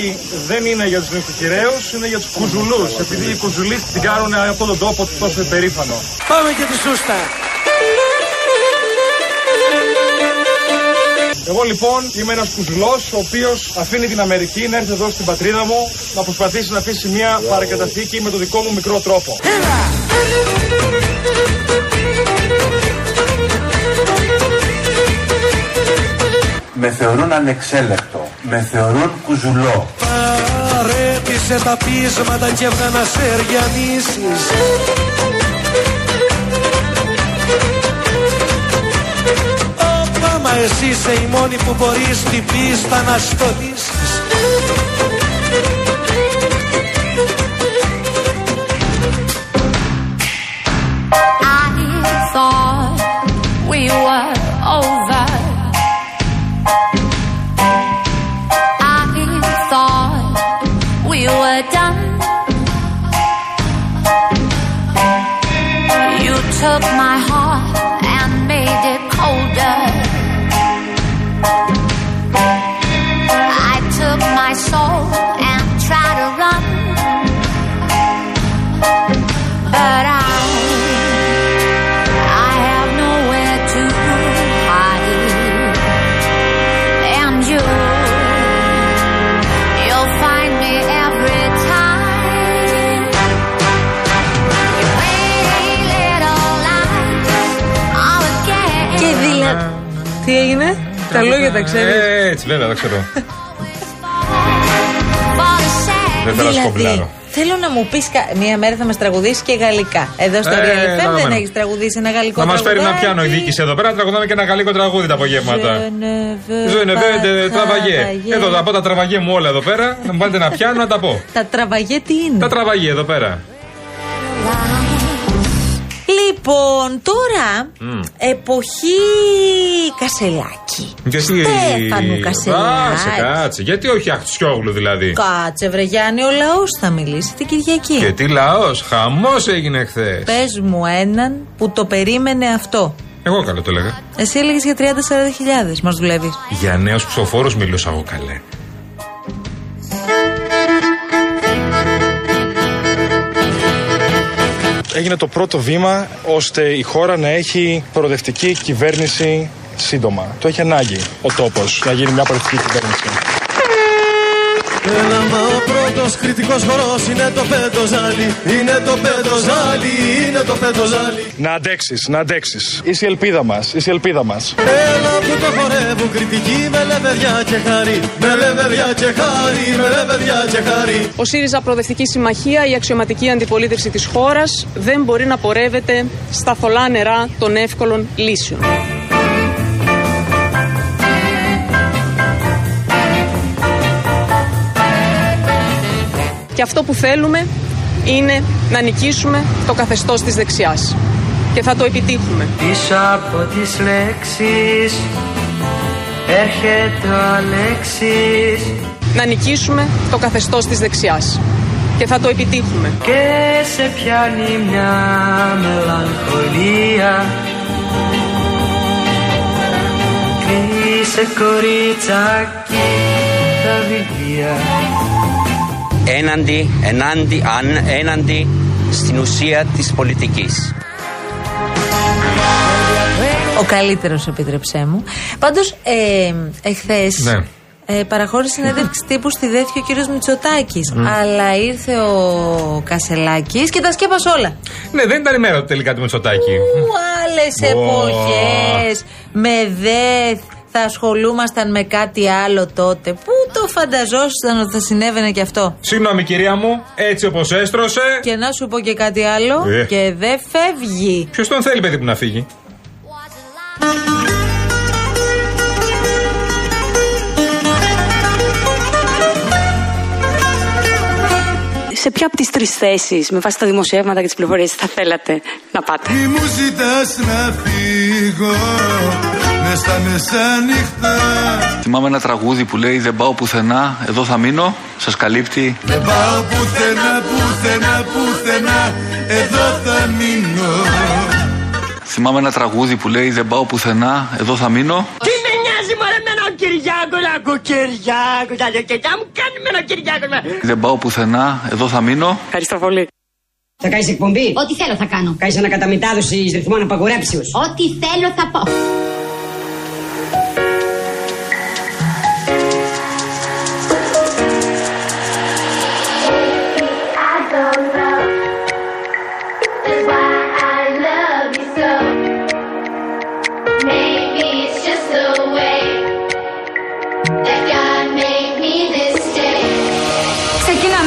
ότι δεν είναι για τους νοικοκυρέους, είναι για τους κουζουλούς. Επειδή οι κουζουλοί την κάνουν από τον τόπο τους τόσο υπερήφανο. Πάμε και τη σούστα. Εγώ λοιπόν είμαι ένας κουζουλός ο οποίος αφήνει την Αμερική να έρθει εδώ στην πατρίδα μου να προσπαθήσει να αφήσει μια παρακαταθήκη με το δικό μου μικρό τρόπο. Με θεωρούν ανεξέλεκτο. Με θεωρούν κουζουλό. Παρέτησε τα πείσματα και έβγα να σε ριανίσεις. Μα εσύ είσαι η μόνη που μπορείς την πίστα να στολίσεις took my τα λόγια τα ξέρεις. Ε, έτσι βέβαια, τα ξέρω. Δεν θέλω να Δηλαδή, σκομπλάρω. θέλω να μου πεις μία μέρα θα μας τραγουδήσεις και γαλλικά. Εδώ στο Ε, Real FM δεν δεδομένο. έχεις τραγουδήσει ένα γαλλικό Να μας φέρει ένα τραγουδάκι. πιάνο η διοίκηση εδώ πέρα, τραγουδάμε και ένα γαλλικό τραγούδι τα απογεύματα. Je ne veux Ζωνεβέντε, pas τραβαγέ. travailler. Εδώ θα πω τα τραβαγέ μου όλα εδώ πέρα. Να μου βάλετε ένα πιάνο να τα πω. Τα τραβαγέ τι είναι; Τα τραβαγέ εδώ πέρα. Λοιπόν, τώρα εποχή Κασελάκη. Γιατί. Στέφανου Κάτσε, Κασελάκη. κάτσε. Γιατί όχι Αχτσιόγλου δηλαδή; Κάτσε βρε Γιάννη, ο λαός θα μιλήσει την Κυριακή. Και τι λαός, χαμός έγινε χθες. Πες μου έναν που το περίμενε αυτό. Εγώ καλό το έλεγα. Εσύ έλεγες για 30-40 χιλιάδες. Μας δουλεύεις. Για νέου ψηφοφόρου μιλούσα εγώ καλέ. Έγινε το πρώτο βήμα ώστε η χώρα να έχει προοδευτική κυβέρνηση σύντομα. Το έχει ανάγκη ο τόπος να γίνει μια προοδευτική κυβέρνηση. Έλα μα ο πρώτος κριτικός χορός είναι το πέντοζάλι Είναι το πέντοζάλι, είναι το πέντοζάλι Να αντέξεις, να αντέξεις. Είσαι η ελπίδα μας, είσαι η ελπίδα μας. Έλα που το χορεύουν κριτικοί με λεβεδιά και χάρη Με λεβεδιά και χάρη, με λεβεδιά και χάρη Ο ΣΥΡΙΖΑ Προοδευτική Συμμαχία, η αξιωματική αντιπολίτευση της χώρας, δεν μπορεί να πορεύεται στα θολά νερά των εύκολων λύσεων. Και αυτό που θέλουμε είναι να νικήσουμε το καθεστώς της δεξιάς. Και θα το επιτύχουμε. Πίσω από τις λέξεις έρχεται ο Αλέξης Να νικήσουμε το καθεστώς της δεξιάς. Και θα το επιτύχουμε. και σε πιάνει μια μελαγχολία Κλείσε κοριτσάκι τα βιβλία έναντι, ενάντι, αν, έναντι στην ουσία της πολιτικής. Ο καλύτερος, επιτρέψέ μου. Πάντως, ε, εχθές. Ναι. Ε, παραχώρησε συνέντευξη τύπου στη ΔΕΘ και ο κύριος Μητσοτάκης. Αλλά ήρθε ο Κασελάκης και τα σκέπασε όλα. Ναι, δεν ήταν η μέρα του τελικά του Μητσοτάκη. Που άλλες Ω. εποχές με ΔΕΘ θα ασχολούμασταν με κάτι άλλο τότε. Πού το φανταζόσασταν ότι θα συνέβαινε και αυτό; Συγγνώμη κυρία μου, έτσι όπως έστρωσε. Και να σου πω και κάτι άλλο. Ε. Και δεν φεύγει. Ποιος τον θέλει, παιδί μου, να φύγει; Σε ποια από τις τρεις θέσεις, με βάση τα δημοσιεύματα και τις πληροφορίες, θα θέλατε να πάτε; Μη μου ζητάς να φύγω μες στα μεσάνυχτα Θυμάμαι ένα τραγούδι που λέει Δεν πάω πουθενά, εδώ θα μείνω. Σας καλύπτει. Δεν πάω πουθενά, πουθενά, πουθενά Εδώ θα μείνω Θυμάμαι ένα τραγούδι που λέει Δεν πάω πουθενά, εδώ θα μείνω. Τι με νοιάζει μωρέ εμένα ο Κυριάκο, να Κυριάκο, τα λεκετά μου κάνουμε ένα Κυριάκο. Δεν πάω πουθενά, εδώ θα μείνω. Ευχαριστώ πολύ. Θα κάνει εκπομπή. Ό,τι θέλω θα κάνω. Κάνει ανακαταμετάδοση ρυθμών απαγορέψεω. Ό,τι θέλω θα πω.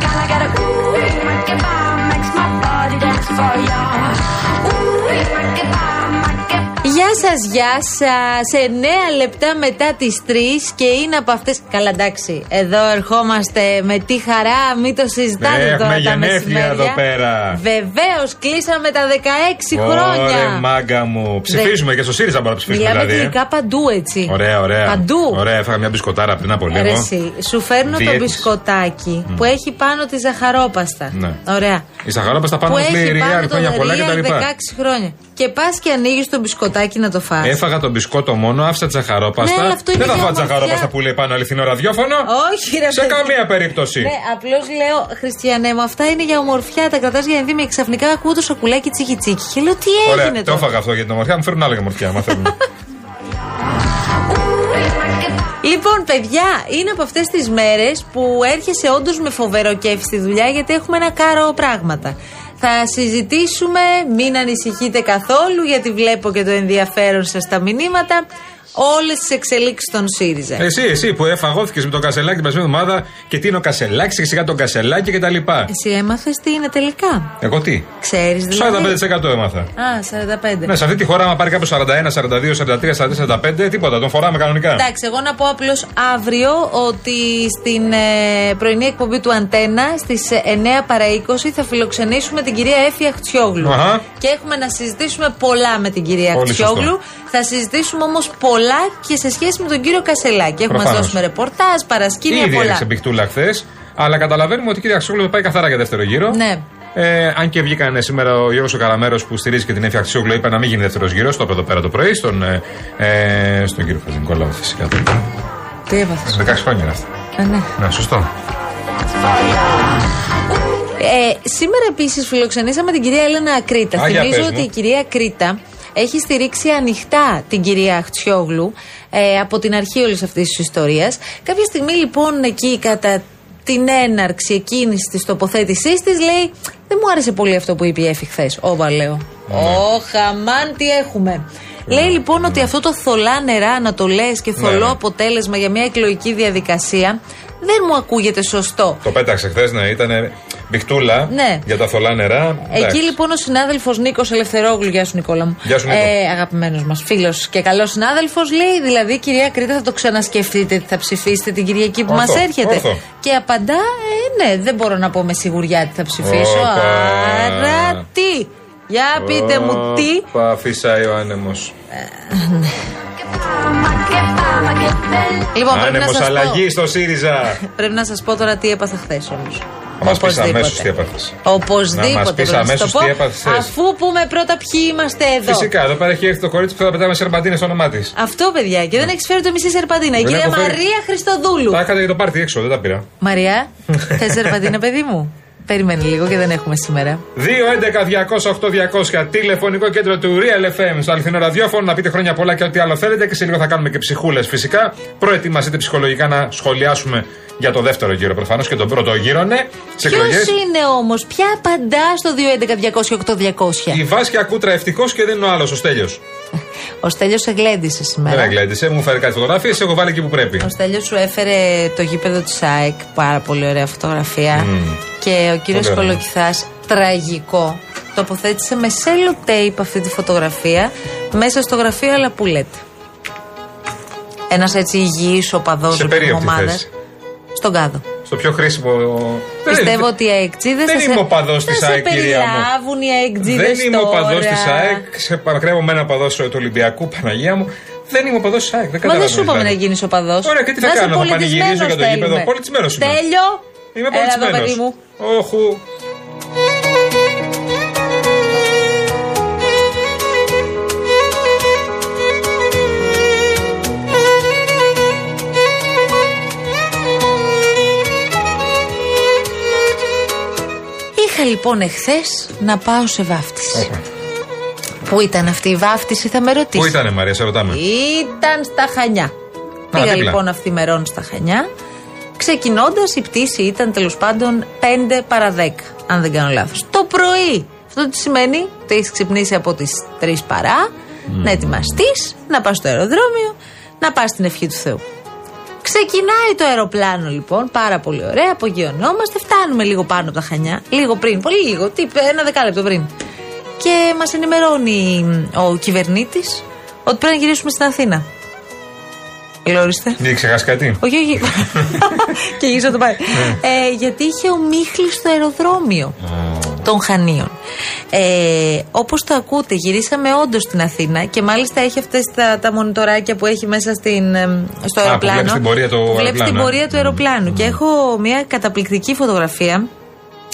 Gotta get a ooh, make it bow, makes my body dance for ya. Σας, γεια σας. Σε 9 λεπτά μετά τις 3 και είναι από αυτέ. Καλά, εντάξει. Εδώ ερχόμαστε με τη χαρά, μην το συζητάτε Ναι, τώρα. έχουμε τα γενέθλια μεσημέρια. εδώ πέρα. Βεβαίως, κλείσαμε τα 16 χρόνια. Ωραία, μάγκα μου. Ψηφίζουμε και στο ΣΥΡΙΖΑ μπορούμε να ψηφίσουμε Μιλάμε δηλαδή. ε. γλυκά παντού έτσι. Ωραία, ωραία. Παντού. Ωραία, έφαγα μια μπισκοτάρα πριν από λίγο. Ρε εσύ, σου φέρνω το Διέτης. μπισκοτάκι που έχει πάνω τη ζαχαρόπαστα. Ναι. Ωραία. Η Σαχαρόπαστα πάνω που μου λέει έχει Ρία, πάνω το χρόνια πολλά real κτλ. 16 χρόνια. Και πας και ανοίγεις το μπισκοτάκι να το φας. Έφαγα τον μπισκότο μόνο, άφησα τη ζαχαρόπαστα. Ναι, αλλά αυτό είναι Δεν θα για φάω τη ομορφιά. ζαχαρόπαστα που λέει πάνω αληθινό ραδιόφωνο. Όχι, ρε Σε παιδί. καμία περίπτωση. Ναι, απλώς λέω, Χριστιανέ μου, αυτά είναι για ομορφιά. Τα κρατάς για ενδύμια. Ξαφνικά ακούω το σοκουλάκι τσίκι τσίκι. Και λέω, τι Ωραία, έγινε το τώρα; έφαγα αυτό για την ομορφιά. Μου φέρουν άλλη ομορφιά, άμα θέλουν. Λοιπόν, παιδιά, είναι από αυτές τις μέρες που έρχεσαι όντως με φοβερό κέφι στη δουλειά γιατί έχουμε ένα κάρο πράγματα. Θα συζητήσουμε, μην ανησυχείτε καθόλου γιατί βλέπω και το ενδιαφέρον σας στα μηνύματα. Όλες τις εξελίξεις των ΣΥΡΙΖΑ. Εσύ, εσύ που εφαγώθηκες με τον Κασελάκη την περσμένη εβδομάδα και τι είναι ο Κασελάκης και σιγά τον Κασελάκη κτλ. Εσύ έμαθες τι είναι τελικά. Εγώ τι; Ξέρεις δηλαδή; 45% έμαθα. Α, 45. Ναι, σε αυτή τη χώρα, άμα πάρει κάποιος 41, 42, 43, 44, 45, τίποτα. Τον φοράμε κανονικά. Εντάξει, εγώ να πω απλώς αύριο ότι στην ε, πρωινή εκπομπή του Αντένα στις 9 παρα 20 θα φιλοξενήσουμε την κυρία Έφη Αχτσιόγλου. Αχα. Και έχουμε να συζητήσουμε πολλά με την κυρία Πολύ Αχτσιόγλου. σωστό. Θα συζητήσουμε όμως πολλά και σε σχέση με τον κύριο Κασελάκη. Έχουμε να Προφανώς. δώσουμε ρεπορτάζ, παρασκήνια, Ήδη πολλά. έριξε μπιχτούλα χθες. Αλλά καταλαβαίνουμε ότι η κυρία Αξιόγλου θα πάει καθαρά για δεύτερο γύρο. Ναι. Ε, αν και βγήκαν σήμερα ο Γιώργος Καραμέρο που στηρίζει και την Έφη Αξιόγλου, είπε να μην γίνει δεύτερος γύρος. Το είπε εδώ πέρα το πρωί στον, ε, ε, στον κύριο Χατζηνικολάου φυσικά. Τι έπαθες; 16 χρόνια είναι αυτά. Ε, ναι. Ναι, σωστό. Ε, σήμερα επίσης φιλοξενήσαμε την κυρία Έλενα Ακρίτα. Α, για Θυμίζω πες ότι μου. η κυρία Ακρίτα έχει στηρίξει ανοιχτά την κυρία Αχτσιόγλου ε, από την αρχή όλης αυτής της ιστορίας. Κάποια στιγμή λοιπόν εκεί κατά την έναρξη εκείνης της τοποθέτησής της λέει: Δεν μου άρεσε πολύ αυτό που είπε η Εφη χθες. Όβα λέω. Ναι. Ω, χαμάν, τι έχουμε. Λέει λοιπόν ότι αυτό το θολά νερά να το λες και θολό Ναι. αποτέλεσμα για μια εκλογική διαδικασία δεν μου ακούγεται σωστό. Το πέταξε χθες, ναι, ήταν μπιχτούλα Ναι. για τα θολά νερά. Εκεί Εντάξει. λοιπόν ο συνάδελφος Νίκος Ελευθερόγλου, γεια σου Νικόλα μου. Γεια σου, Νίκο. Ε, Αγαπημένος μας φίλος και καλός συνάδελφος, λέει δηλαδή κυρία Κρήτα, θα το ξανασκεφτείτε τι θα ψηφίσετε την Κυριακή που Ορθό, μα έρχεται. ορθό. Και απαντά, ε, ναι, δεν μπορώ να πω με σιγουριά τι θα ψηφίσω. Όπα. Άρα τι. Για πείτε μου τι. Όπα, φυσάει ο άνεμος. Λοιπόν, πρέπει να, Άνεμο σας αλλαγής πω, στο ΣΥΡΙΖΑ. πρέπει να σας πω τώρα τι έπαθα χθες όμως. Θα μας πεις αμέσως τι έπαθες. Οπωσδήποτε. Να μας πεις πρέπει να σας αμέσως το πω, τι έπαθες. Αφού πούμε πρώτα ποιοι είμαστε εδώ. Φυσικά, εδώ πέρα έχει έρθει το κορίτσι που θα πετάμε σερπαντίνε στο όνομά της. Αυτό, παιδιά, και δεν έχει φέρει το μισή σερπαντίνα. Η Δεν κυρία έχω φέρει. Μαρία Χριστοδούλου. Τα έκανα για το πάρτι έξω, δεν τα πήρα. Μαριά, θες σερπαντίνα, παιδί μου; Περιμένει λίγο και δεν έχουμε σήμερα. 2-11-200-8-200 τηλεφωνικό κέντρο του Real FM στο αληθινό ραδιόφωνο. Να πείτε χρόνια πολλά και ό,τι άλλο θέλετε. Και σε λίγο θα κάνουμε και ψυχούλες φυσικά. Προετοιμαστείτε ψυχολογικά να σχολιάσουμε για το δεύτερο γύρο προφανώς και τον πρώτο γύρο, ναι. Σε Ποιος εκλογές. είναι όμως, ποια απαντά στο 211-200-8-200. Η Βάσκια Κούτρα ευτυχώς και δεν είναι ο άλλος, ο Στέλιος. Ο Στέλιος εγκλέντησε σήμερα. Δεν έγκλεντησε, μου φέρει κάτι φωτογραφίες, έχω βάλει εκεί που πρέπει. Ο Στέλιος σου έφερε το γήπεδο της ΑΕΚ. Πάρα πολύ ωραία φωτογραφία. Μμμ. Και ο κύριος Φοβερό. Κολοκυθάς, τραγικό, τοποθέτησε με σέλο τέιπ αυτή τη φωτογραφία μέσα στο γραφείο, αλλά που λέτε. Ένας έτσι υγιής οπαδός Σε λοιπόν περίοπτη ομάδα. θέση. στον κάδο. Στο πιο χρήσιμο. Δεν- Πιστεύω ότι οι αεκτζίδες Δεν είμαι οπαδό τη θα σε ΑΕΚ, κυρία μου. περιλάβουν οι αεκτζίδες Δεν είμαι οπαδό της ΑΕΚ. Σε παρακρεύω με ένα οπαδό του Ολυμπιακού, Παναγία μου. Δεν είμαι οπαδό της ΑΕΚ. Δεν Μα δεν καταλαβαίνω. σου είπαμε να δηλαδή. γίνει οπαδό. Ωραία, και τι θα κάνω, θα πανηγυρίζω για το γήπεδο. Πολιτισμένος είμαι. Τέλειο. Είμαι Έλα εδώ, πολιτισμένος. παιδί Είχα λοιπόν εχθές να πάω σε βάφτιση. Πού ήταν αυτή η βάφτιση, θα με ρωτήσεις; Πού ήτανε, Μαρία, σε ρωτάμε. Ήταν στα Χανιά. Πήγα δίπλα. λοιπόν αυθημερών στα Χανιά. Ξεκινώντας, η πτήση ήταν τέλος πάντων 5 παρα 10, αν δεν κάνω λάθος. Το πρωί. Αυτό τι σημαίνει, ότι έχεις ξυπνήσει από τις 3 παρά, να ετοιμαστείς, να πας στο αεροδρόμιο, να πας στην ευχή του Θεού. Ξεκινάει το αεροπλάνο λοιπόν, πάρα πολύ ωραία, απογειωνόμαστε, φτάνουμε λίγο πάνω από τα Χανιά, λίγο πριν, πολύ λίγο, τι, ένα δεκάλεπτο πριν. Και μας ενημερώνει ο κυβερνήτης ότι πρέπει να γυρίσουμε στην Αθήνα. Λέω, ορίστε. Δεν ξεχάσεις κάτι; Όχι, όχι. και γύρισα να το πάει. ε, γιατί είχε ομίχλη στο αεροδρόμιο των Χανίων. Ε, Όπως το ακούτε, γυρίσαμε όντως στην Αθήνα και μάλιστα έχει αυτές τα, τα μονιτοράκια που έχει μέσα στην, εμ, στο Α, που αεροπλάνο. βλέπεις την πορεία του Που βλέπεις αεροπλάνου, την ε. πορεία του αεροπλάνου. Και έχω μια καταπληκτική φωτογραφία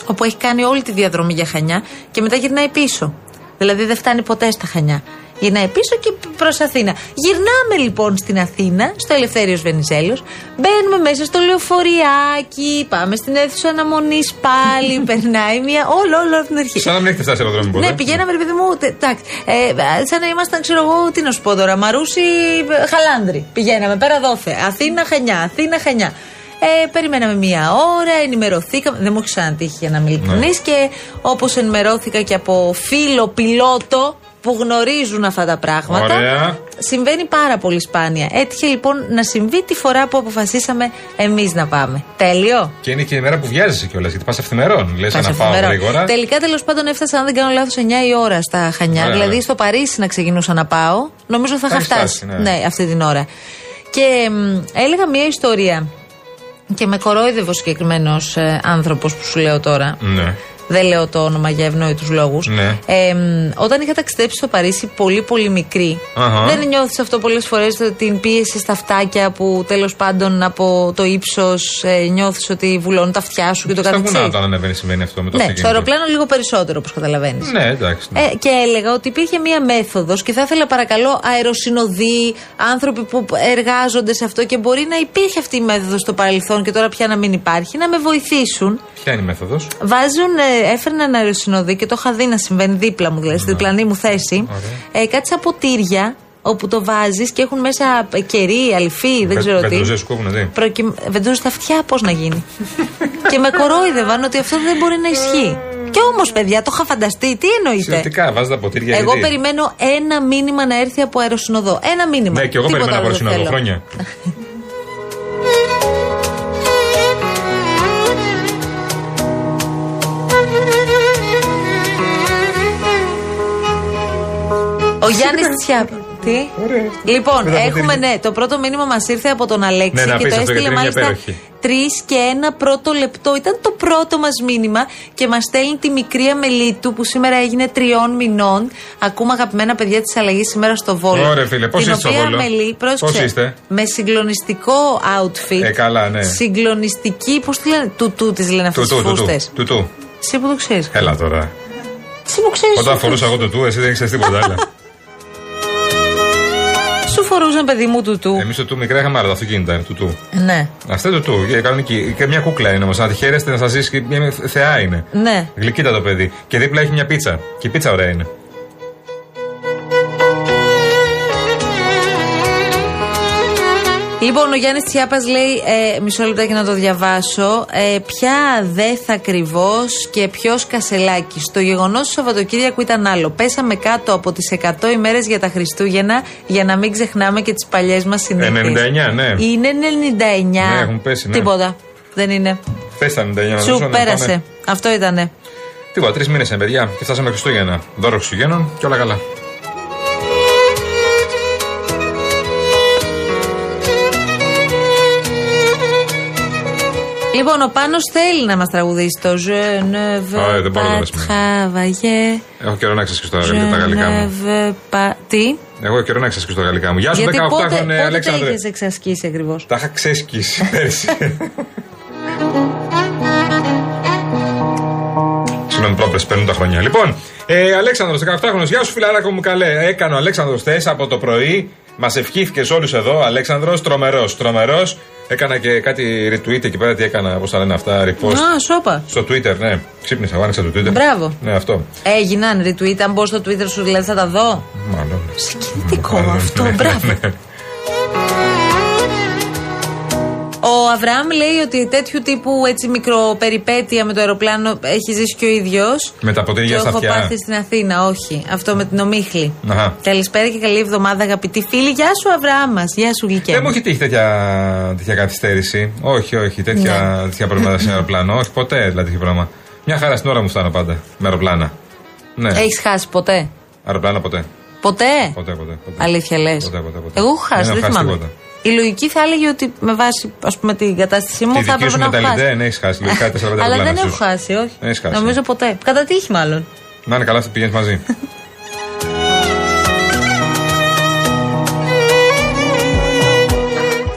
όπου έχει κάνει όλη τη διαδρομή για Χανιά και μετά γυρνάει πίσω. Δηλαδή δεν φτάνει ποτέ στα Χανιά. Γυρνάει πίσω και προς Αθήνα. Γυρνάμε λοιπόν στην Αθήνα, στο Ελευθέριος Βενιζέλος, μπαίνουμε μέσα στο λεωφοριάκι, πάμε στην αίθουσα αναμονής πάλι, περνάει μια. Όλο, όλο από την αρχή. Σαν να μην έχετε φτάσει σε αεροδρόμιο ποτέ. Ναι, πηγαίναμε, ρε παιδί μου. τε- Εντάξει. Ε, σαν να ήμασταν, ξέρω εγώ, τι να σου πω τώρα. Μαρούσι ε, Χαλάνδρη. Πηγαίναμε πέρα δόθε. Αθήνα Χανιά, Αθήνα Χανιά. Ε, περιμέναμε μία ώρα, ενημερωθήκαμε. Δεν μου έχεις ξανατύχει για να είμαι ειλικρινή. Και όπως ενημερώθηκα και από φίλο πιλότο που γνωρίζουν αυτά τα πράγματα. Ωραία. Συμβαίνει πάρα πολύ σπάνια. Έτυχε λοιπόν να συμβεί τη φορά που αποφασίσαμε εμείς να πάμε. Τέλειο. Και είναι και η μέρα που βιάζεσαι κιόλας, γιατί πας ευθυμερών. Λες Πας να πάω εφημερών. γρήγορα. Τελικά τέλος πάντων έφτασα, αν δεν κάνω λάθος, 9 η ώρα στα Χανιά. Ωραία, δηλαδή ωραία. στο Παρίσι να ξεκινούσα να πάω. Νομίζω θα Θα είχα έχεις φτάσει. φτάσει, ναι. αυτή την ώρα. Και μ, έλεγα μια ιστορία. Και με κορόιδευε ο συγκεκριμένος ε, άνθρωπος που σου λέω τώρα. Ναι. Δεν λέω το όνομα για ευνόητους λόγους. Ναι. Ε, μ, όταν είχα ταξιδέψει στο Παρίσι πολύ πολύ μικρή, Αχα. δεν νιώθεις αυτό πολλές φορές την πίεση στα φτάκια που τέλος πάντων από το ύψος ε, νιώθεις ότι βουλώνουν τα αυτιά σου και το Στα καθεξή. βουνά όταν ανεβαίνει συμβαίνει αυτό με το Ναι, στο αυτοκίνητο. αεροπλάνο λίγο περισσότερο, όπως καταλαβαίνεις. Ναι, εντάξει. ναι. Ε, και έλεγα ότι υπήρχε μία μέθοδος και θα ήθελα παρακαλώ αεροσυνοδοί, άνθρωποι που εργάζονται σε αυτό και μπορεί να υπήρχε αυτή η μέθοδος στο παρελθόν και τώρα πια να μην υπάρχει, να με βοηθήσουν. Ποια είναι η μέθοδος; Βάζουν, ε, έφερναν αεροσυνοδοί και το είχα δει να συμβαίνει δίπλα μου, δηλαδή στη διπλανή μου θέση. Ε, κάτι σαν ποτήρια όπου το βάζεις και έχουν μέσα ε, κερί, αληφή, δεν ξέρω τι. Πετρουζέ σου κόβουν, δει. Προκει... Βεντούζες τα αυτιά, πώς να γίνει. και με κορόιδευαν ότι αυτό δεν μπορεί να ισχύει. Και όμως, παιδιά, το είχα φανταστεί. Τι εννοείτε; Συνοπτικά, βάζεις τα ποτήρια. Εγώ γιατί. περιμένω ένα μήνυμα να έρθει από αεροσυνοδό. Ένα μήνυμα. Ναι, και εγώ Τίποτα περιμένω άλλο από δεν αεροσυνοδό θέλω. χρόνια. Ο Γιάννης Τσιάπα. Τι; Λοιπόν, Με τα έχουμε ποτήρια. ναι, το πρώτο μήνυμα μας ήρθε από τον Αλέξη Ναι, να και πεις το αυτό, έστειλε γιατί είναι μάλιστα υπέροχη. τρεις και ένα πρώτο λεπτό. Ήταν το πρώτο μας μήνυμα και μας στέλνει τη μικρή Αμελίτου που σήμερα έγινε τριών μηνών. Ακούμε αγαπημένα παιδιά της αλλαγής σήμερα στο Βόλο. Ωραία, φίλε, πώς την είστε στο οποία Βόλο; Αμελή, πρόσεξε, Πώς είστε; Με συγκλονιστικό outfit. Ε, καλά, ναι. Συγκλονιστική, πώς τη λένε, τουτού της λένε αυτές τις Τουτού, τουτού. φούστες. Τουτού. Εσύ που το ξέρεις. Έλα τώρα. Εσύ που ξέρεις. Όταν φορούσα εγώ το του, εσύ δεν ήξερες τίποτα άλλο. Σου φορούσαν παιδί μου τουτού. Εμείς το του μικρά είχαμε άλλα τα αυτοκίνητα. Του του. Ναι, Αυτό το του. Και, κανονική. και μια κούκλα είναι όμως. Να τη χαίρεστε να σας ζήσει και μια θεά είναι. ναι. Γλυκύτα το παιδί. Και δίπλα έχει μια πίτσα. Και η πίτσα ωραία είναι. Λοιπόν, ο Γιάννης Τσιάπας λέει, ε, μισό λεπτάκι να το διαβάσω. Ε, ποια δε θα κρυβώ και ποιος κασελάκι. Το γεγονός του Σαββατοκύριακου ήταν άλλο. Πέσαμε κάτω από τις 100 ημέρες για τα Χριστούγεννα για να μην ξεχνάμε και τις παλιές μας συνήθειες. 99, ναι. Είναι 99. Ναι, έχουν πέσει, ναι. Τίποτα. Δεν είναι. Πες τα 99 να Σου δώσω, ναι, πέρασε. πάμε. Αυτό ήτανε. Τίποτα, τρεις μήνες είναι παιδιά. Και φτάσαμε Χριστούγεννα. Δώρο Χριστουγέννων και όλα καλά. Λοιπόν, ο Πάνος θέλει να μας τραγουδήσει το Je ne Α, ε, δεν veux μπορώ να pas το δώσουμε. travailler. Έχω καιρό να ξεσκίσω τα, Je τα γαλλικά ne μου. veux pas. Τι; Εγώ έχω καιρό να ξεσκίσω τα γαλλικά μου. Γεια σου, Γιατί 18 πότε, χρόνια, πότε τα Αλέξανδρε. είχες εξασκήσει ακριβώς; Τα είχα ξέσκίσει πέρσι. Συγγνώμη, πρόπερς, παίρνουν τα χρόνια. Λοιπόν, ε, Αλέξανδρος, 18χρονο, γεια σου φιλαράκο μου καλέ. Έκανε ο Αλέξανδρος θε από το πρωί. Μας ευχήθηκες όλους εδώ, Αλέξανδρος, τρομερός, τρομερός. Έκανα και κάτι retweet εκεί πέρα, τι έκανα, πώς τα λένε αυτά, repost. Α, σώπα. Στο Twitter, ναι. Ξύπνησα, εγώ άνοιξα το Twitter. Μπράβο. Ναι, αυτό. Έγιναν retweet, αν μπω στο Twitter σου δηλαδή θα τα δω. Μάλλον. Συγκινητικό αυτό, Ναι, μπράβο. Ο Αβραάμ λέει ότι τέτοιου τύπου έτσι μικροπεριπέτεια με το αεροπλάνο έχει ζήσει και ο ίδιος. Με τα ποτήρια Το στα έχω αυτιά. πάθει στην Αθήνα, όχι. Αυτό με την ομίχλη. Αχα. Καλησπέρα και καλή εβδομάδα, αγαπητοί φίλοι. Γεια σου, Αβραάμ μας. Γεια σου, Γλυκέ. Δεν μου έχει τύχει τέτοια, τέτοια καθυστέρηση. Όχι, όχι. Τέτοια, Ναι. τέτοια προβλήματα σε αεροπλάνο. Όχι, ποτέ δηλαδή τέτοιο πράγμα. Μια χαρά στην ώρα μου φτάνω πάντα. Με αεροπλάνα. Ναι. Έχεις χάσει ποτέ; Αεροπλάνα ποτέ. Ποτέ; Ποτέ, ποτέ. ποτέ. Αλήθεια λες. Ποτέ, ποτέ, ποτέ. Εγώ έχω χάσει, Δεν δεν έχω χάσει θυμάμαι. τίποτα. Η λογική θα έλεγε ότι με βάση ας πούμε, την κατάστασή μου Τη θα δική σου έπρεπε να έχω χάσει. μεταλλητέ, ναι, έχεις χάσει. Λογικά 4-5 Αλλά αεροπλάνα δεν έχω σου. χάσει, όχι. Δεν έχεις χάσει. Νομίζω ποτέ. Κατά τύχη μάλλον. Να είναι καλά, θα πηγαίνεις μαζί.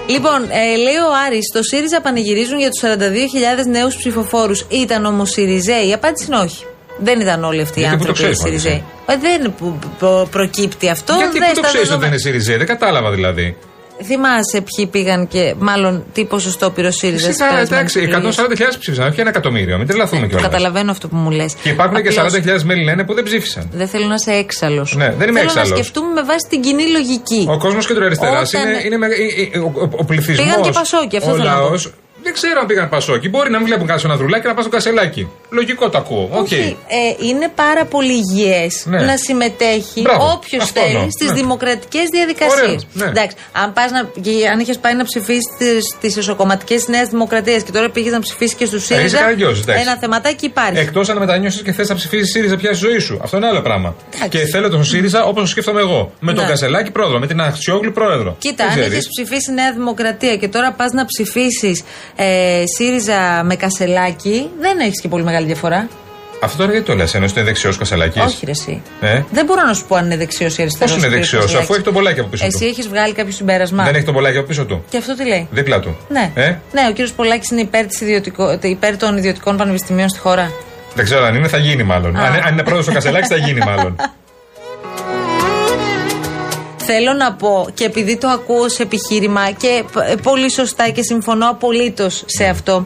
Λοιπόν, ε, λέει ο Άρης, το ΣΥΡΙΖΑ πανηγυρίζουν για τους 42.000 νέους ψηφοφόρους. Ήταν όμως ΣΥΡΙΖΑΙ. Η απάντηση είναι όχι. Δεν ήταν όλοι αυτοί οι Γιατί πού το άνθρωποι ξέρεις, ΣΥΡΙΖΑΙ. Ε, Δεν προ- προ- προκύπτει αυτό. Γιατί δεν πού το στα ξέρεις ότι δεν δεδομένα. είναι ΣΥΡΙΖΑ, δεν κατάλαβα δηλαδή. Θυμάσαι ποιοι πήγαν και μάλλον τι ποσοστό πήρε ο ΣΥΡΙΖΑ στις Σιγά, περασμένες εντάξει, εκλογές. 140.000 ψήφισαν, όχι ένα εκατομμύριο. Μην τρελαθούμε κιόλας. Καταλαβαίνω αυτό που μου λες. Και υπάρχουν και 40.000 μέλη λένε που δεν ψήφισαν. Δεν θέλω να είσαι έξαλλος. Ναι, δεν είμαι Θέλω να έξαλλος. σκεφτούμε με βάση την κοινή λογική. Ο κόσμος κεντροαριστεράς Όταν- είναι, είναι με- ε, ε, ο, ο, ο πληθυσμό. Πήγαν και Πασόκοι, αυτό Ο θέλω να πω. λαός, δεν ξέρω αν πήγαν Πασόκι. Μπορεί να μην βλέπουν κάτι στο ανδρουλάκι και να πα στο κασελάκι. Λογικό το ακούω. Οκ. Όχι, ε, είναι πάρα πολύ υγιές Ναι. να συμμετέχει Μπράβο, όποιος αυτό θέλει εννοώ, στις ναι. δημοκρατικές διαδικασίες. Ωραίο, ναι. Εντάξει, αν, πας να, και αν είχες πάει να ψηφίσεις τι ισοκομματικέ τη Νέας Δημοκρατίας και τώρα πήγες να ψηφίσεις και στους ΣΥΡΙΖΑ. καραγκιόζης, εντάξει. ένα θεματάκι υπάρχει. Εκτός αν μετανιώσεις και θες να ψηφίσεις ΣΥΡΙΖΑ πια στη ζωή σου. Αυτό είναι άλλο πράγμα. Και θέλω τον ΣΥΡΙΖΑ όπως το σκέφτομαι εγώ. Με τον Ναι. Κασελάκη πρόεδρο, με την Αξιόγλου πρόεδρο. Κοίτα, Δεν αν ξέρεις. έχει ψηφίσει Νέα Δημοκρατία και τώρα πας να ψηφίσεις ε, ΣΥΡΙΖΑ με κασελάκι, δεν έχεις και πολύ μεγάλη διαφορά. Αυτό τώρα γιατί το λες, ενώ είναι δεξιός Κασελάκης; Όχι, ρε, εσύ. Ε; Δεν μπορώ να σου πω αν είναι δεξιός ή αριστερός. Πώς είναι δεξιός, αφού έχει τον πολλάκι από πίσω Εσύ του. έχεις βγάλει κάποιο συμπέρασμα; Δεν έχει τον πολλάκι από πίσω του. Και αυτό τι λέει; Δίπλα του. Ναι. Ε; Ναι, ο κύριος Πολάκης είναι υπέρ, της ιδιωτικο... υπέρ των ιδιωτικών πανεπιστημίων στη χώρα. Δεν ξέρω αν είναι, θα γίνει μάλλον. Α. Αν, αν είναι πρόεδρος ο Κασελάκης, θα γίνει μάλλον. Θέλω να πω και επειδή το ακούω σε επιχείρημα και π- ε, πολύ σωστά και συμφωνώ απολύτως σε αυτό.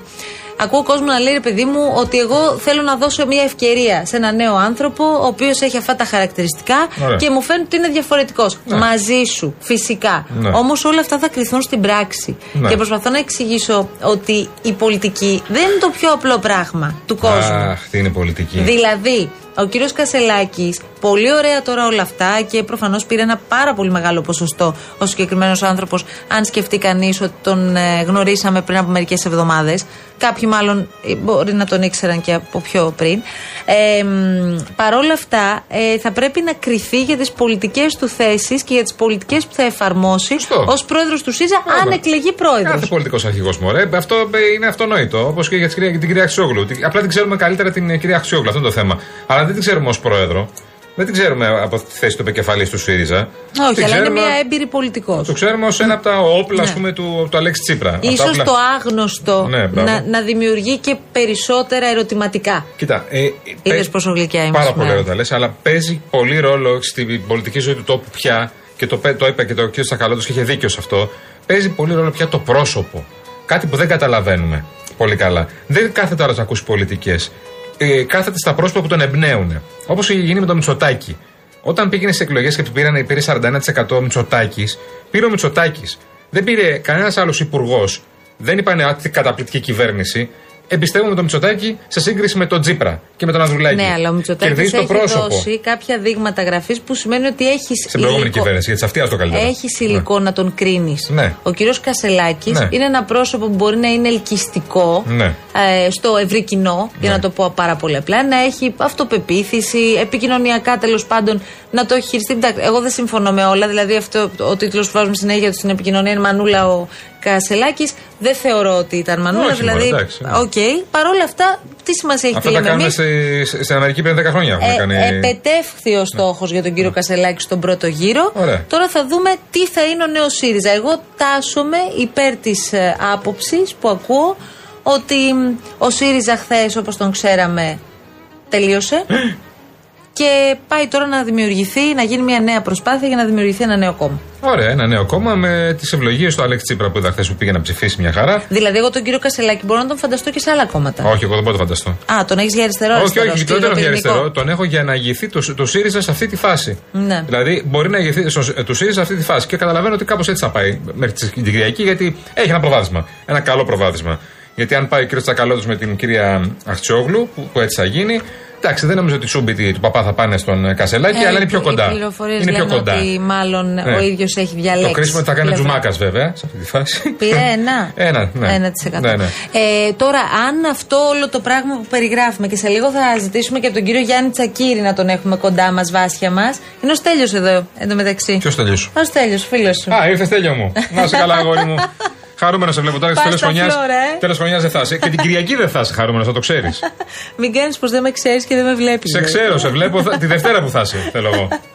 Ακούω κόσμος να λέει, ρε παιδί μου, ότι εγώ θέλω να δώσω μια ευκαιρία σε ένα νέο άνθρωπο, ο οποίος έχει αυτά τα χαρακτηριστικά Ωραία. και μου φαίνεται ότι είναι διαφορετικός. Ναι. Μαζί σου, φυσικά. Ναι. Όμως όλα αυτά θα κρυθούν στην πράξη. Ναι. Και προσπαθώ να εξηγήσω ότι η πολιτική δεν είναι το πιο απλό πράγμα του κόσμου. Αχ, τι είναι πολιτική. Δηλαδή, ο κύριος Κασελάκης, πολύ ωραία τώρα όλα αυτά και προφανώς πήρε ένα πάρα πολύ μεγάλο ποσοστό ο συγκεκριμένος άνθρωπος, αν σκεφτεί κανείς ότι τον ε, γνωρίσαμε πριν από μερικές εβδομάδες. Κάποιοι μάλλον ε, μπορεί να τον ήξεραν και από πιο πριν. Ε, μ, παρόλα αυτά, ε, θα πρέπει να κριθεί για τις πολιτικές του θέσεις και για τις πολιτικές που θα εφαρμόσει ως πρόεδρος του ΣΥΖΑ, αν εκλεγεί πρόεδρος. Κάθε πολιτικός αρχηγός μωρέ. Αυτό ε, είναι αυτονόητο. Όπως και για τις κυρία- την κυρία Αξιόγλου. Τι- Απλά την ξέρουμε καλύτερα την ε, κυρία Αξιόγλου. Αυτό είναι το θέμα. Αλλά δεν την ξέρουμε ως πρόεδρο. Δεν την ξέρουμε από τη θέση του επικεφαλής του ΣΥΡΙΖΑ. Όχι, Την αλλά είναι ξέρουμε- μια έμπειρη πολιτικός. Το ξέρουμε ως ένα από τα όπλα, Ναι. ας πούμε, του, του Αλέξη Τσίπρα. Από τα Ίσως όπλα- το άγνωστο Ναι, μπράβο. να, να δημιουργεί και περισσότερα ερωτηματικά. Κοίτα, ε, Είδες πόσο γλυκιά είμαστε. Πάρα πολύ σήμερα. ωραία τα λες, αλλά παίζει πολύ ρόλο στην πολιτική ζωή του τόπου πια και το, πέ- το είπε και το κ. Σακαλώτος και είχε δίκιο σε αυτό. Παίζει πολύ ρόλο πια το πρόσωπο. Κάτι που δεν καταλαβαίνουμε πολύ καλά. Δεν κάθεται άλλος να ακούσει πολιτικές. Ε, κάθεται στα πρόσωπα που τον εμπνέουν. Όπως είχε γίνει με το Μητσοτάκι. Όταν πήγαινε στις εκλογές και του πήραν, πήρε 41% Μητσοτάκης, πήρε ο Μητσοτάκης. Δεν πήρε κανένας άλλος υπουργός. Δεν είπαν «Α, τι καταπληκτική κυβέρνηση. Εμπιστεύομαι τον Μητσοτάκη σε σύγκριση με τον Τζίπρα και με τον Ανδρουλάκη. Ναι, αλλά ο Μητσοτάκης Κερδίζει το έχει πρόσωπο. δώσει κάποια δείγματα γραφής που σημαίνει ότι έχεις Στην προηγούμενη κυβέρνηση, γιατί σε αυτή το καλύτερα. Έχεις υλικό να τον κρίνεις. Ναι. Ο κύριος Κασελάκης Ναι. είναι ένα πρόσωπο που μπορεί να είναι ελκυστικό Ναι. ε, στο ευρύ κοινό, για Ναι. να το πω πάρα πολύ απλά, να έχει αυτοπεποίθηση, επικοινωνιακά τέλος πάντων να το έχει χειριστεί. Εντάξει, εγώ δεν συμφωνώ με όλα, δηλαδή αυτό ο τίτλος που βάζουμε συνέχεια του στην επικοινωνία είναι Μανούλα ο Κασελάκης. Δεν θεωρώ ότι ήταν μανούλα. Όχι, δηλαδή, μωρέ, εντάξει, ναι. οκ. Παρ' όλα αυτά, τι σημασία έχει Αυτά τι τα λέμε κάνουμε εμείς; στη- στην Αμερική πριν 10 χρόνια. Έχουν Ε, κάνει... Επετεύχθη ο στόχος για τον κύριο Κασελάκη στον πρώτο γύρο. Ωραία. Τώρα θα δούμε τι θα είναι ο νέος ΣΥΡΙΖΑ. Εγώ τάσομαι υπέρ της άποψης που ακούω ότι μ, ο ΣΥΡΙΖΑ χθες, όπως τον ξέραμε, τελείωσε. και πάει τώρα να δημιουργηθεί, να γίνει μια νέα προσπάθεια για να δημιουργηθεί ένα νέο κόμμα. Ωραία, ένα νέο κόμμα με τις ευλογίες του Αλέξη Τσίπρα που είδα χθες που πήγε να ψηφίσει μια χαρά. Δηλαδή, εγώ τον κύριο Κασελάκη μπορώ να τον φανταστώ και σε άλλα κόμματα. Όχι, εγώ δεν μπορώ να το φανταστώ. Α, τον έχεις για αριστερό, όχι, αριστερό. όχι, στυλ δεν τον έχω για ελληνικό. αριστερό. Τον έχω για να ηγηθεί το, το ΣΥΡΙΖΑ σε αυτή τη φάση. Ναι. Δηλαδή, μπορεί να ηγηθεί στο, το ΣΥΡΙΖΑ σε αυτή τη φάση. Και καταλαβαίνω ότι κάπως έτσι θα πάει μέχρι την Κυριακή, γιατί έχει ένα προβάδισμα. Ένα καλό προβάδισμα. Γιατί αν πάει ο κ. Τσακαλώτο με την κυρία Αχτσιόγλου, που, που έτσι θα γίνει, εντάξει, δεν νομίζω ότι οι σούμπιτοι του παπά θα πάνε στον ε, Κασελάκη, Ε, αλλά είναι πιο οι κοντά. πληροφορίες Είναι πιο λένε κοντά. ότι μάλλον Ναι. ο ίδιος έχει διαλέξει. Το κρίσιμο ότι θα κάνει ο πλευρά. Τζουμάκας, βέβαια, σε αυτή τη φάση. Πήρε ένα; Ένα, ναι. 1%. Ναι, ναι. Ε, τώρα, αν αυτό όλο το πράγμα που περιγράφουμε και σε λίγο θα ζητήσουμε και από τον κύριο Γιάννη Τσακύρη να τον έχουμε κοντά μας, βάσια μας. Είναι ο Στέλιο εδώ, εντωμεταξύ. Ποιος τελειώσου. Ο Στέλιο, φίλος σου. Α, ήρθες τέλειο μου. Να είσαι καλά, αγόρι μου. Χαρούμενος σε βλέπω τώρα. Πας Τέλος στα χρονιά φλόρα, ε. τέλος χρονιάς δεν θα είσαι. Και την Κυριακή δεν θα είσαι χαρούμενος, θα το ξέρεις. Μην κάνεις πως δεν με ξέρεις και δεν με βλέπεις. σε ξέρω, σε βλέπω θα- τη Δευτέρα που θα είσαι, θέλω εγώ.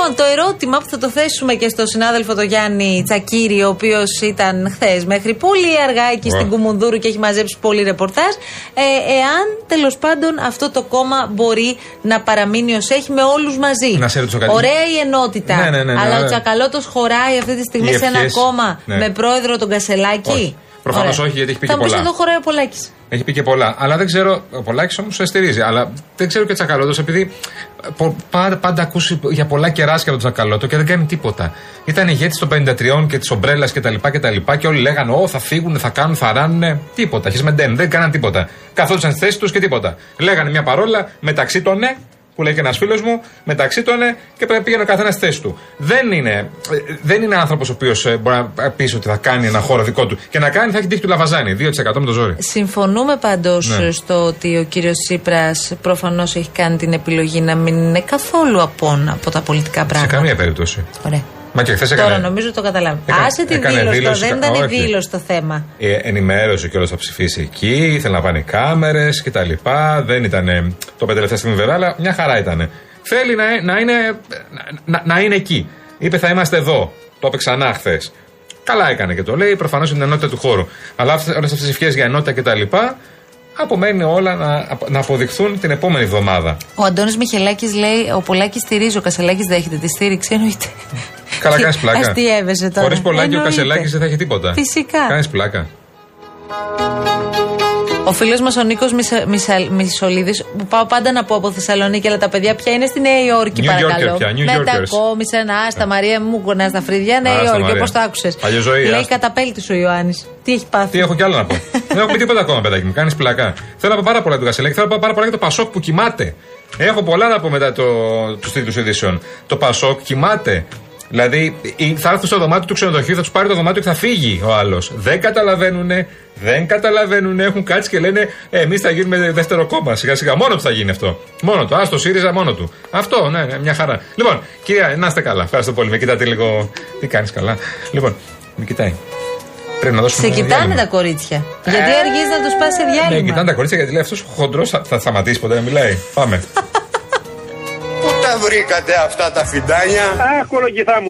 Λοιπόν, το ερώτημα που θα το θέσουμε και στο συνάδελφο τον Γιάννη Τσακύρη, ο οποίος ήταν χθες μέχρι πολύ αργά εκεί Ω. στην Κουμουνδούρου και έχει μαζέψει πολύ ρεπορτάζ, ε, εάν τέλος πάντων αυτό το κόμμα μπορεί να παραμείνει ως έχει με όλους μαζί. Να σε ρωτήσω κάτι. Ωραία η ενότητα. Ναι, ναι, ναι, ναι, αλλά ο ναι. Τσακαλώτος χωράει αυτή τη στιγμή Οι σε ένα ευχές, κόμμα ναι. με πρόεδρο τον Κασελάκη; Όχι. Προφανώς όχι, γιατί έχει πει θα και μου πεις, πολλά. εδώ χωράει ο Πολάκης. Έχει πει και πολλά. Αλλά δεν ξέρω. Ο Πολάκης όμως στηρίζει. Αλλά δεν ξέρω και Τσακαλώτος επειδή πο- πάντα, πάντα ακούσει για πολλά κεράσια τον Τσακαλώτο και δεν κάνει τίποτα. Ήταν ηγέτης των 53 και της ομπρέλας κτλ. Και, τα λοιπά και όλοι λέγανε Ω, θα φύγουν, θα κάνουν, θα ράνουν. Τίποτα. Χισμεντέν. Δεν κάναν τίποτα. Καθόντουσαν στη θέση τους και τίποτα. Λέγανε μια παρόλα μεταξύ των ναι, που λέει και ένας φίλος μου, μεταξύ των ναι, και πρέπει να πήγαινε ο καθένας στη θέση του. Δεν είναι, ε, δεν είναι άνθρωπος ο οποίος μπορεί να πεις ότι θα κάνει ένα χώρο δικό του. Και να κάνει θα έχει τύχει του Λαβαζάνη. 2% με το ζόρι. Συμφωνούμε πάντως Ναι. στο ότι ο κύριος Τσίπρας προφανώς έχει κάνει την επιλογή να μην είναι καθόλου απόν από τα πολιτικά Σε πράγματα. καμία περίπτωση. Ωραία. Μα και χθες Τώρα έκανε. νομίζω το καταλάβει. Έκανε- Άσε τη έκανε δήλωση, τώρα, δήλωση, δεν ήταν η όχι. δήλωση το θέμα. Ε, ενημέρωσε κιόλα θα ψηφίσει εκεί, ήθελε να πάνε κάμερες κτλ. Δεν ήταν το πέντε τελευταία στιγμή βέβαια, αλλά μια χαρά ήταν. Θέλει να, να, είναι, να, να είναι εκεί. Είπε θα είμαστε εδώ. Το είπε ξανά χθες. Καλά έκανε και το λέει, προφανώς είναι την ενότητα του χώρου. Αλλά όλες αυτές τι ευχές για ενότητα κτλ. Απομένει όλα να, να αποδειχθούν την επόμενη εβδομάδα. Ο Αντώνης Μιχελάκης λέει: Ο Πολάκης στηρίζει, ο Κασελάκης δέχεται τη στήριξη. Εννοείται. Καλά, κάνεις πλάκα. Αστείευεσαι τώρα. Χωρίς πολλάκι ο Εννοείται. Κασελάκης δεν θα έχει τίποτα. Φυσικά. Κάνεις πλάκα. Ο φίλος μας ο Νίκος Μισολίδης, που πάω πάντα να πω από Θεσσαλονίκη, αλλά τα παιδιά πια είναι στη Νέα Υόρκη, New παρακαλώ. Yorker πια, New Yorkers. Μετακόμισαν, άστα Μαρία μου, κονά στα φρύδια, Νέα Άστα, Υόρκη, Μαρία. όπως το άκουσες. Παλιοζωή, Λέει άστα. καταπέλτη ο Ιωάννης. Τι έχει πάθει. Τι έχω κι άλλο να πω. Δεν έχω πει τίποτα ακόμα, παιδάκι μου. Κάνεις πλακά. Θέλω να πω πάρα πολλά για τον Κασελάκη. Θέλω να πω πάρα πολλά για το Πασόκ που κοιμάται. Έχω πολλά να πω μετά το, τους τίτλου ειδήσεων. Το Πασόκ κοιμάται. Δηλαδή οι- θα έρθουν στο δωμάτιο του ξενοδοχείου, θα τους πάρει το δωμάτιο και θα φύγει ο άλλος. Δεν καταλαβαίνουν, δεν καταλαβαίνουν, έχουν κάτσει και λένε Εμείς θα γίνουμε δεύτερο κόμμα. Σιγά σιγά. Μόνο του θα γίνει αυτό. Μόνο του. Α το ΣΥΡΙΖΑ μόνο του. Αυτό, ναι, ναι, μια χαρά. Λοιπόν, κυρία, να είστε καλά. Ευχαριστώ πολύ. Με κοιτάτε λίγο. Τι κάνεις καλά. Λοιπόν, με κοιτάει. Πρέπει να δώσουμε Σε κοιτάνε διάλειμμα. τα κορίτσια. Γιατί αργείς να τους πας σε Ναι, διάλειμμα. κοιτάνε τα κορίτσια γιατί λέει αυτός ο χοντρός θα, θα σταματήσει ποτέ να μιλάει. Πάμε. Πού τα βρήκατε αυτά τα φιντάνια. Αχ, κολογηθά μου.